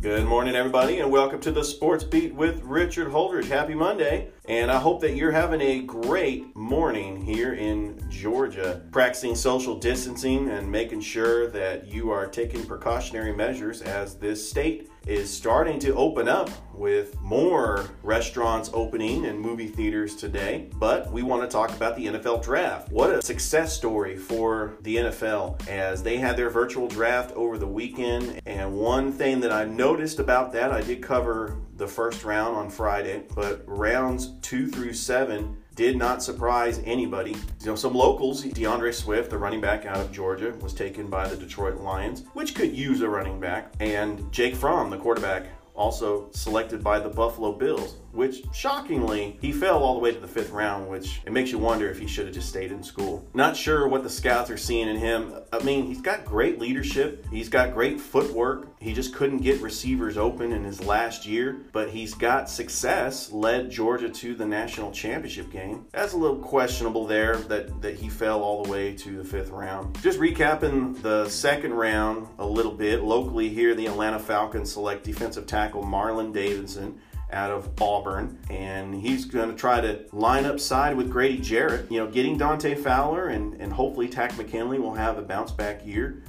Good morning, everybody, and welcome to the Sports Beat with Richard Holdridge. Happy Monday, and I hope that you're having a great morning here in Georgia, practicing social distancing and making sure that you are taking precautionary measures as this state is starting to open up with more restaurants opening and movie theaters today. But we want to talk about the NFL draft. What a success story for the NFL as they had their virtual draft over the weekend. And one thing that I noticed about that, I did cover the first round on Friday, but rounds two through seven did not surprise anybody. You know, some locals, DeAndre Swift, the running back out of Georgia, was taken by the Detroit Lions, which could use a running back, and Jake Fromm, the quarterback, also selected by the Buffalo Bills, which shockingly, he fell all the way to the fifth round, which it makes you wonder if he should have just stayed in school. Not sure what the scouts are seeing in him. I mean, he's got great leadership, he's got great footwork. He just couldn't get receivers open in his last year, but he's got success, led Georgia to the national championship game. That's a little questionable there that, that he fell all the way to the fifth round. Just recapping the second round a little bit, locally here, the Atlanta Falcons select defensive tackle Marlon Davidson out of Auburn, and he's going to try to line up side with Grady Jarrett. You know, getting Dante Fowler and, and hopefully Takk McKinley will have a bounce back year.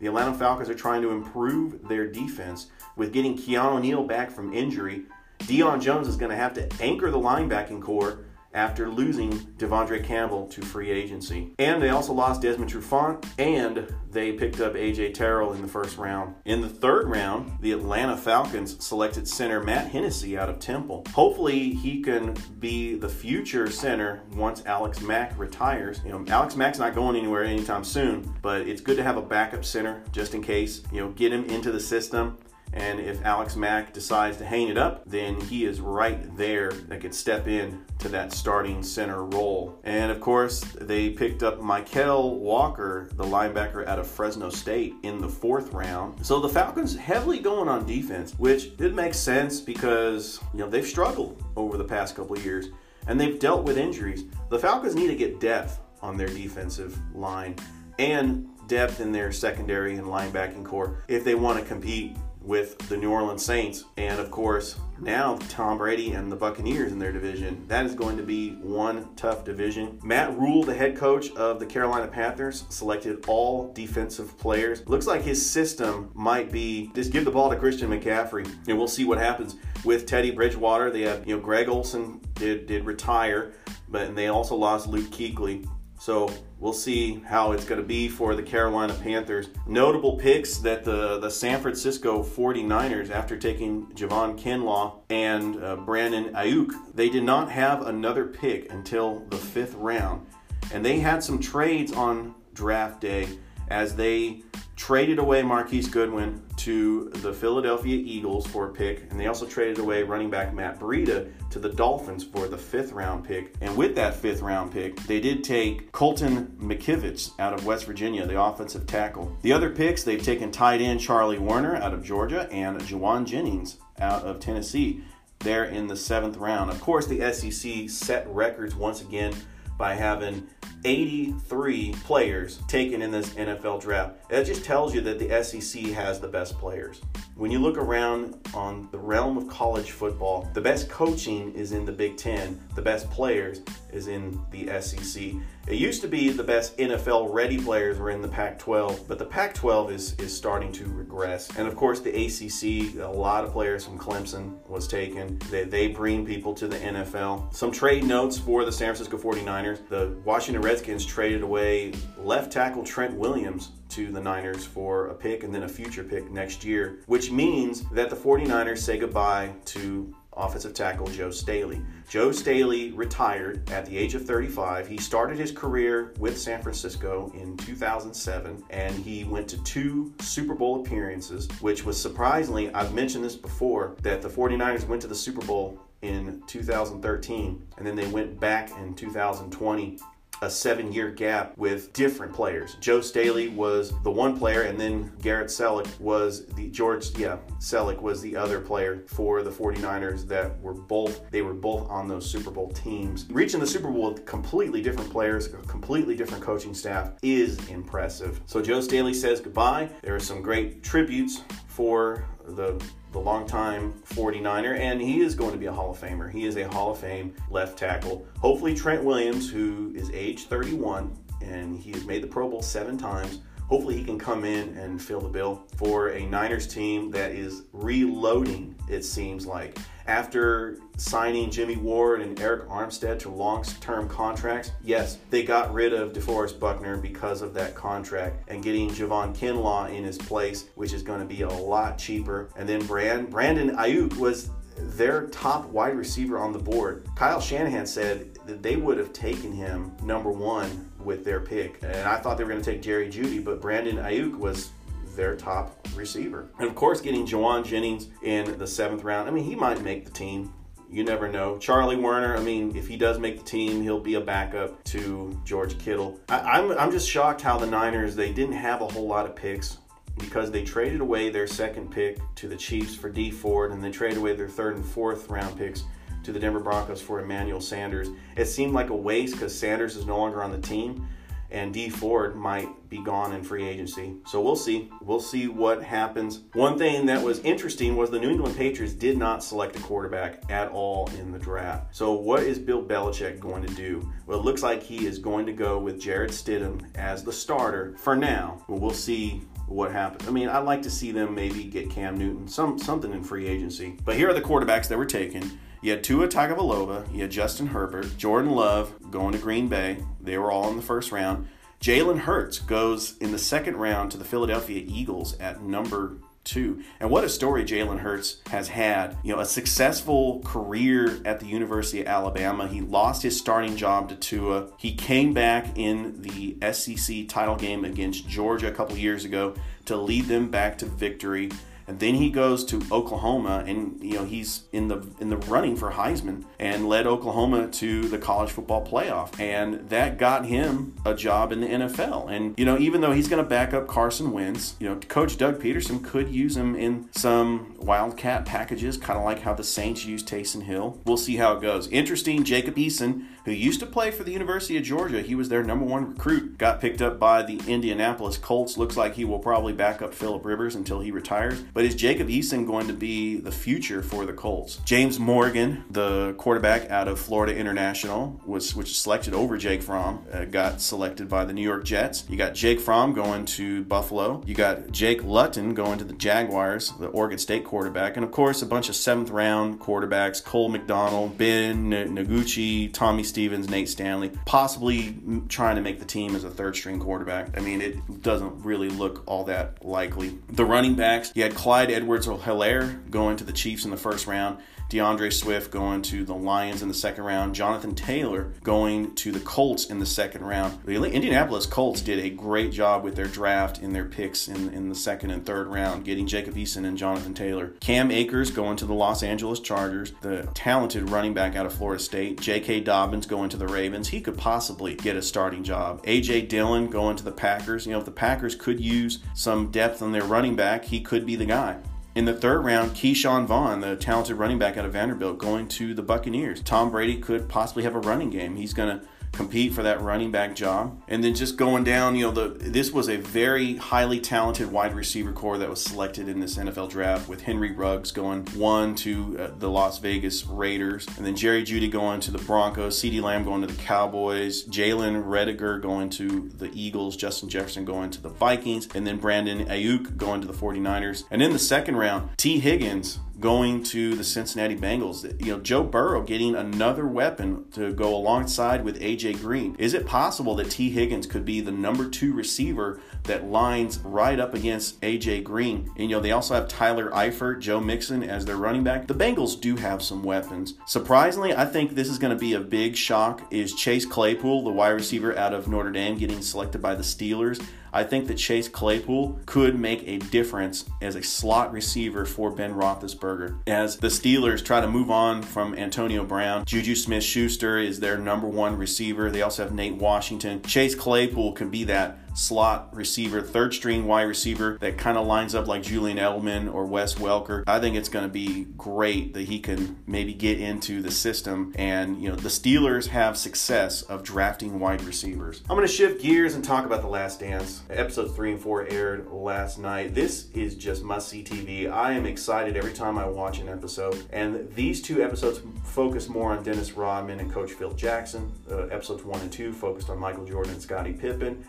The Atlanta Falcons are trying to improve their defense with getting Keanu Neal back from injury. Deion Jones is going to have to anchor the linebacking corps after losing De'Vondre Campbell to free agency. And they also lost Desmond Trufant and they picked up AJ Terrell in the first round. In the third round, the Atlanta Falcons selected center Matt Hennessy out of Temple. Hopefully, he can be the future center once Alex Mack retires. You know, Alex Mack's not going anywhere anytime soon, but it's good to have a backup center just in case, you know, get him into the system and if Alex Mack decides to hang it up, then he is right there that could step in to that starting center role. And of course, they picked up Mykal Walker, the linebacker out of Fresno State, in the fourth round. So the Falcons heavily going on defense, which it makes sense because you know they've struggled over the past couple years and they've dealt with injuries. The Falcons need to get depth on their defensive line and depth in their secondary and linebacking corps if they want to compete with the New Orleans Saints, and of course, now Tom Brady and the Buccaneers in their division. That is going to be one tough division. Matt Rhule, the head coach of the Carolina Panthers, selected all defensive players. Looks like his system might be just give the ball to Christian McCaffrey, and we'll see what happens with Teddy Bridgewater. They have, you know, Greg Olsen did did retire, but and they also lost Luke Kuechly. So we'll see how it's going to be for the Carolina Panthers. Notable picks that the, the San Francisco 49ers, after taking Javon Kinlaw and uh, Brandon Aiyuk, they did not have another pick until the fifth round. And they had some trades on draft day as they traded away Marquise Goodwin to the Philadelphia Eagles for a pick, and they also traded away running back Matt Breida to the Dolphins for the fifth round pick. And with that fifth round pick, they did take Colton McKivitz out of West Virginia, the offensive tackle. The other picks, they've taken tight end Charlie Woerner out of Georgia and Jauan Jennings out of Tennessee. They're in the seventh round. Of course, the SEC set records once again by having 83 players taken in this NFL draft. It just tells you that the SEC has the best players. When you look around on the realm of college football, the best coaching is in the Big Ten, the best players is in the SEC. It used to be the best NFL ready players were in the Pac 12, but the Pac 12 is, is starting to regress. And of course, the ACC, a lot of players from Clemson was taken. They, they bring people to the NFL. Some trade notes for the San Francisco 49ers. The Washington Redskins traded away left tackle Trent Williams to the Niners for a pick and then a future pick next year, which means that the 49ers say goodbye to offensive tackle Joe Staley. Joe Staley retired at the age of 35. He started his career with San Francisco in 2007 and he went to two Super Bowl appearances, which was surprisingly, I've mentioned this before, that the 49ers went to the Super Bowl in 2013 and then they went back in 2020 a seven year gap with different players. Joe Staley was the one player, and then Garrett Celek was the George, yeah, Celek was the other player for the 49ers that were both, they were both on those Super Bowl teams. Reaching the Super Bowl with completely different players, a completely different coaching staff is impressive. So Joe Staley says goodbye. There are some great tributes for the the longtime 49er, and he is going to be a Hall of Famer. He is a Hall of Fame left tackle. Hopefully, Trent Williams, who is age 31 and he has made the Pro Bowl seven times, hopefully he can come in and fill the bill for a Niners team that is reloading, it seems like. After signing Jimmy Ward and Arik Armstead to long-term contracts, yes, they got rid of DeForest Buckner because of that contract and getting Javon Kinlaw in his place, which is going to be a lot cheaper. And then Brand, Brandon Aiyuk was their top wide receiver on the board. Kyle Shanahan said that they would have taken him number one with their pick. And I thought they were going to take Jerry Jeudy, but Brandon Aiyuk was their top receiver. And of course, getting Jauan Jennings in the seventh round. I mean, he might make the team. You never know. Charlie Woerner, I mean, if he does make the team, he'll be a backup to George Kittle. I, I'm, I'm just shocked how the Niners, they didn't have a whole lot of picks because they traded away their second pick to the Chiefs for Dee Ford and they traded away their third and fourth round picks to the Denver Broncos for Emmanuel Sanders. It seemed like a waste because Sanders is no longer on the team and Dee Ford might be gone in free agency. So we'll see. We'll see what happens. One thing that was interesting was the New England Patriots did not select a quarterback at all in the draft. So what is Bill Belichick going to do? Well, it looks like he is going to go with Jarrett Stidham as the starter for now. Well, we'll see what happens. I mean, I'd like to see them maybe get Cam Newton, some something in free agency. But here are the quarterbacks that were taken. You had Tua Tagovailoa, you had Justin Herbert, Jordan Love going to Green Bay. They were all in the first round. Jalen Hurts goes in the second round to the Philadelphia Eagles at number two. And what a story Jalen Hurts has had. You know, a successful career at the University of Alabama. He lost his starting job to Tua. He came back in the SEC title game against Georgia a couple years ago to lead them back to victory and then he goes to Oklahoma, and you know he's in the in the running for Heisman, and led Oklahoma to the college football playoff, and that got him a job in the NFL. And you know, even though he's going to back up Carson Wentz, you know, Coach Doug Pederson could use him in some wildcat packages, kind of like how the Saints used Taysom Hill. We'll see how it goes. Interesting, Jacob Eason, who used to play for the University of Georgia, he was their number one recruit, got picked up by the Indianapolis Colts. Looks like he will probably back up Philip Rivers until he retires. But is Jacob Eason going to be the future for the Colts? James Morgan, the quarterback out of Florida International, was which was selected over Jake Fromm, uh, got selected by the New York Jets. You got Jake Fromm going to Buffalo. You got Jake Luton going to the Jaguars, the Oregon State quarterback, and of course a bunch of seventh round quarterbacks: Cole McDonald, Ben Naguchi, Tommy Stevens, Nate Stanley, possibly trying to make the team as a third string quarterback. I mean, it doesn't really look all that likely. The running backs, you had Clyde Edwards Helaire going to the Chiefs in the first round. D'Andre Swift going to the Lions in the second round. Jonathan Taylor going to the Colts in the second round. The Indianapolis Colts did a great job with their draft in their picks in, in the second and third round, getting Jacob Eason and Jonathan Taylor. Cam Akers going to the Los Angeles Chargers. The talented running back out of Florida State. J.K. Dobbins going to the Ravens. He could possibly get a starting job. A.J. Dillon going to the Packers. You know, if the Packers could use some depth on their running back, he could be the guy. In the third round, Ke'Shawn Vaughn, the talented running back out of Vanderbilt, going to the Buccaneers. Tom Brady could possibly have a running game. He's going to compete for that running back job. And then just going down, you know, the this was a very highly talented wide receiver corps that was selected in this NFL draft with Henry Ruggs going one to uh, the Las Vegas Raiders, and then Jerry Jeudy going to the Broncos, CeeDee Lamb going to the Cowboys, Jalen Reagor going to the Eagles, Justin Jefferson going to the Vikings, and then Brandon Aiyuk going to the 49ers. And in the second round, Tee Higgins going to the Cincinnati Bengals. You know, Joe Burrow getting another weapon to go alongside with AJ Green. Is it possible that Tee Higgins could be the number two receiver that lines right up against AJ Green? And, you know, they also have Tyler Eifert, Joe Mixon as their running back. The Bengals do have some weapons. Surprisingly, I think this is going to be a big shock. Is Chase Claypool, the wide receiver out of Notre Dame, getting selected by the Steelers? I think that Chase Claypool could make a difference as a slot receiver for Ben Roethlisberger. As the Steelers try to move on from Antonio Brown, Juju Smith Schuster is their number one receiver. They also have Nate Washington. Chase Claypool could be that slot receiver, third string wide receiver that kind of lines up like Julian Edelman or Wes Welker. I think it's going to be great that he can maybe get into the system. And, you know, the Steelers have success of drafting wide receivers. I'm going to shift gears and talk about The Last Dance. Episodes three and four aired last night. This is just must see TV. I am excited every time I watch an episode. And these two episodes focus more on Dennis Rodman and Coach Phil Jackson. Uh, episodes one and two focused on Michael Jordan and Scottie Pippen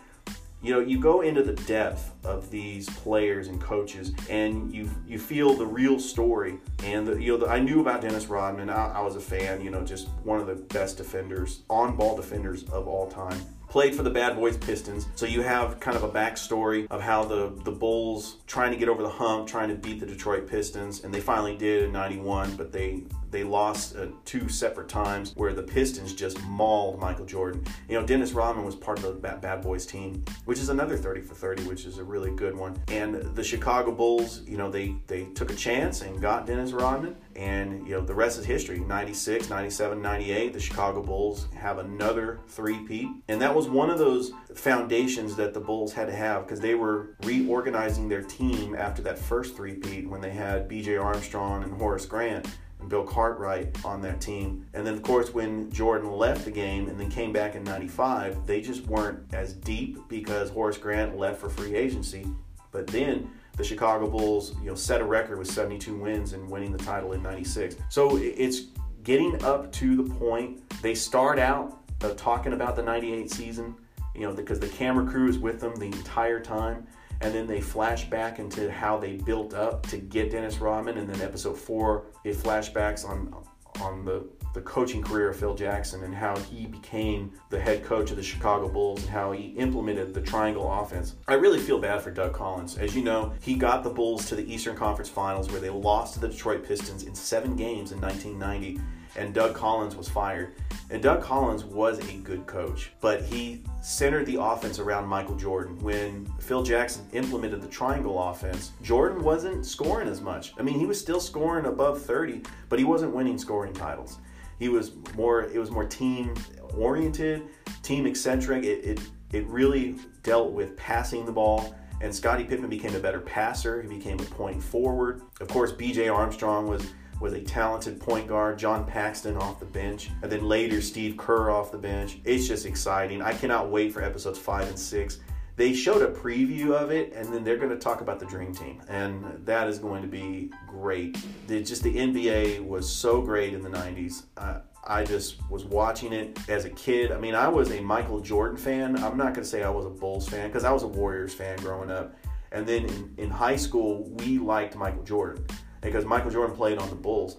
you know you go into the depth of these players and coaches and you you feel the real story. And the, you know the, i knew about dennis rodman. I, I was a fan you know just one of the best defenders on ball defenders of all time played for the Bad Boys Pistons. So you have kind of a backstory of how the, the Bulls trying to get over the hump, trying to beat the Detroit Pistons, and they finally did in 91, but they they lost uh, two separate times where the Pistons just mauled Michael Jordan. You know, Dennis Rodman was part of the Bad, Bad Boys team, which is another 30 for 30, which is a really good one. And the Chicago Bulls, you know, they they took a chance and got Dennis Rodman, and you know the rest is history. 96, 97, 98, the Chicago Bulls have another three-peat, and that was one of those foundations that the Bulls had to have because they were reorganizing their team after that first three-peat when they had B.J. Armstrong and Horace Grant and Bill Cartwright on that team. And then, of course, when Jordan left the game and then came back in 95, they just weren't as deep because Horace Grant left for free agency. But then the Chicago Bulls, you know, set a record with 72 wins and winning the title in 96. So it's getting up to the point. They start out uh, talking about the 98 season, you know, because the camera crew is with them the entire time and then they flash back into how they built up to get Dennis Rodman, and then episode four it flashbacks on on the the coaching career of Phil Jackson and how he became the head coach of the Chicago Bulls and how he implemented the triangle offense. I really feel bad for Doug Collins. As you know, he got the Bulls to the Eastern Conference Finals where they lost to the Detroit Pistons in seven games in 1990 and Doug Collins was fired. And Doug Collins was a good coach, but he centered the offense around Michael Jordan. When Phil Jackson implemented the triangle offense, Jordan wasn't scoring as much. I mean, he was still scoring above 30, but he wasn't winning scoring titles. He was more it was more team oriented, team eccentric. It, it it really dealt with passing the ball and Scottie Pippen became a better passer. He became a point forward. Of course, BJ Armstrong was was a talented point guard, John Paxson off the bench, and then later Steve Kerr off the bench. It's just exciting. I cannot wait for episodes five and six. They showed a preview of it, and then they're going to talk about the Dream Team, and that is going to be great. The, just the NBA was so great in the '90s. Uh, I just was watching it as a kid. I mean, I was a Michael Jordan fan. I'm not going to say I was a Bulls fan because I was a Warriors fan growing up. And then in, in high school, we liked Michael Jordan because Michael Jordan played on the Bulls.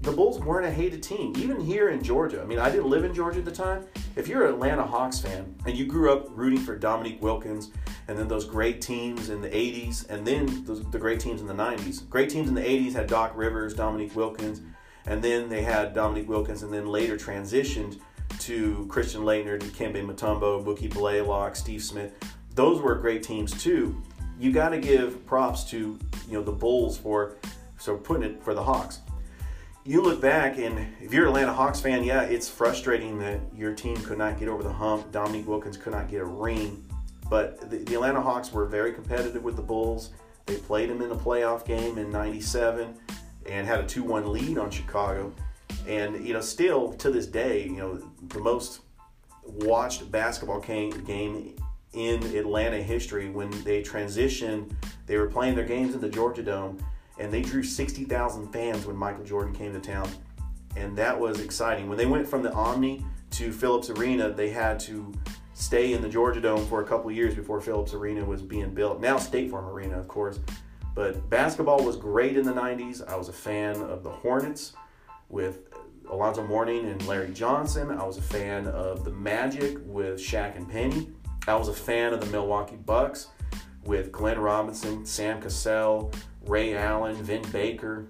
The Bulls weren't a hated team, even here in Georgia. I mean, I didn't live in Georgia at the time. If you're an Atlanta Hawks fan and you grew up rooting for Dominique Wilkins and then those great teams in the 80s and then those, the great teams in the 90s, great teams in the 80s had Doc Rivers, Dominique Wilkins, and then they had Dominique Wilkins and then later transitioned to Christian Laettner, Dikembe Mutombo, Mookie Blaylock, Steve Smith. Those were great teams too. You got to give props to you know the Bulls for so putting it for the Hawks. You look back, and if you're an Atlanta Hawks fan, yeah, it's frustrating that your team could not get over the hump. Dominique Wilkins could not get a ring. But the, the Atlanta Hawks were very competitive with the Bulls. They played them in a playoff game in 97 and had a 2 1 lead on Chicago. And, you know, still to this day, you know, the most watched basketball game in Atlanta history when they transitioned, they were playing their games in the Georgia Dome and they drew 60,000 fans when Michael Jordan came to town. And that was exciting. When they went from the Omni to Phillips Arena, they had to stay in the Georgia Dome for a couple years before Phillips Arena was being built. Now State Farm Arena, of course. But basketball was great in the 90s. I was a fan of the Hornets with Alonzo Mourning and Larry Johnson. I was a fan of the Magic with Shaq and Penny. I was a fan of the Milwaukee Bucks with Glenn Robinson, Sam Cassell, Ray Allen, Vin Baker.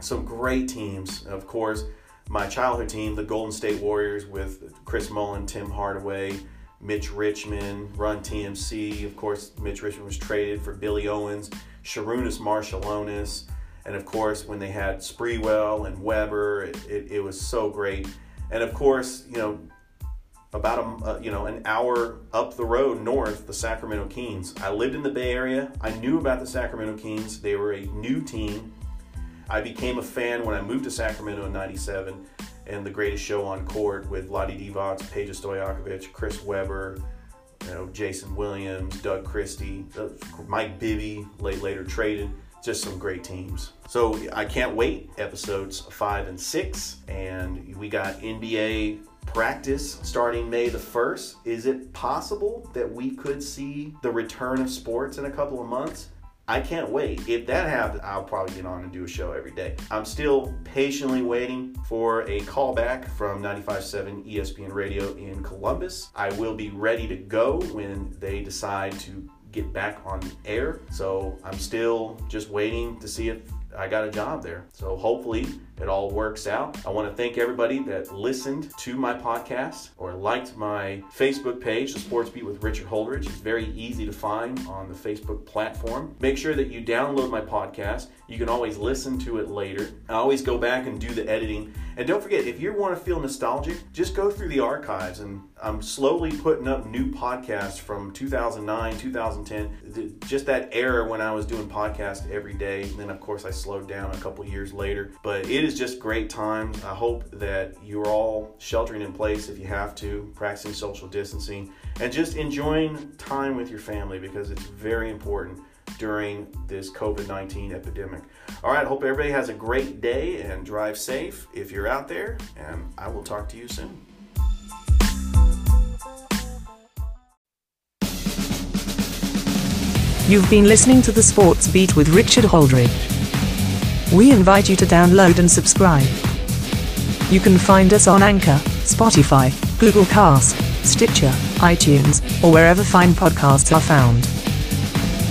Some great teams. Of course, my childhood team, the Golden State Warriors with Chris Mullin, Tim Hardaway, Mitch Richmond, Run TMC. Of course, Mitch Richmond was traded for Billy Owens, Sharunas Marciulionis, and of course, when they had Sprewell and Webber, it, it, it was so great. And of course, you know, about a uh, you know an hour up the road north, the Sacramento Kings. I lived in the Bay Area. I knew about the Sacramento Kings. They were a new team. I became a fan when I moved to Sacramento in '97, and the greatest show on court with Vlade Divac, Peja Stojakovic, Chris Webber, you know Jason Williams, Doug Christie, uh, Mike Bibby, late later traded. Just some great teams. So I can't wait. Episodes five and six, and we got NBA practice starting May the 1st. Is it possible that we could see the return of sports in a couple of months? I can't wait. If that happens, I'll probably get on and do a show every day. I'm still patiently waiting for a callback from 95.7 ESPN Radio in Columbus. I will be ready to go when they decide to get back on air. So I'm still just waiting to see if I got a job there. So hopefully it all works out. I want to thank everybody that listened to my podcast or liked my Facebook page, The Sports Beat with Richard Holdridge. It's very easy to find on the Facebook platform. Make sure that you download my podcast. You can always listen to it later. I always go back and do the editing. And don't forget, if you want to feel nostalgic, just go through the archives. And I'm slowly putting up new podcasts from 2009, 2010, just that era when I was doing podcasts every day. And then, of course, I slowed down a couple years later. But it is just great times. I hope that you're all sheltering in place if you have to, practicing social distancing, and just enjoying time with your family because it's very important during this COVID 19 epidemic. All right, hope everybody has a great day and drive safe if you're out there, and I will talk to you soon. You've been listening to the Sports Beat with Richard Holdridge. We invite you to download and subscribe. You can find us on Anchor, Spotify, Google Cast, Stitcher, iTunes, or wherever fine podcasts are found.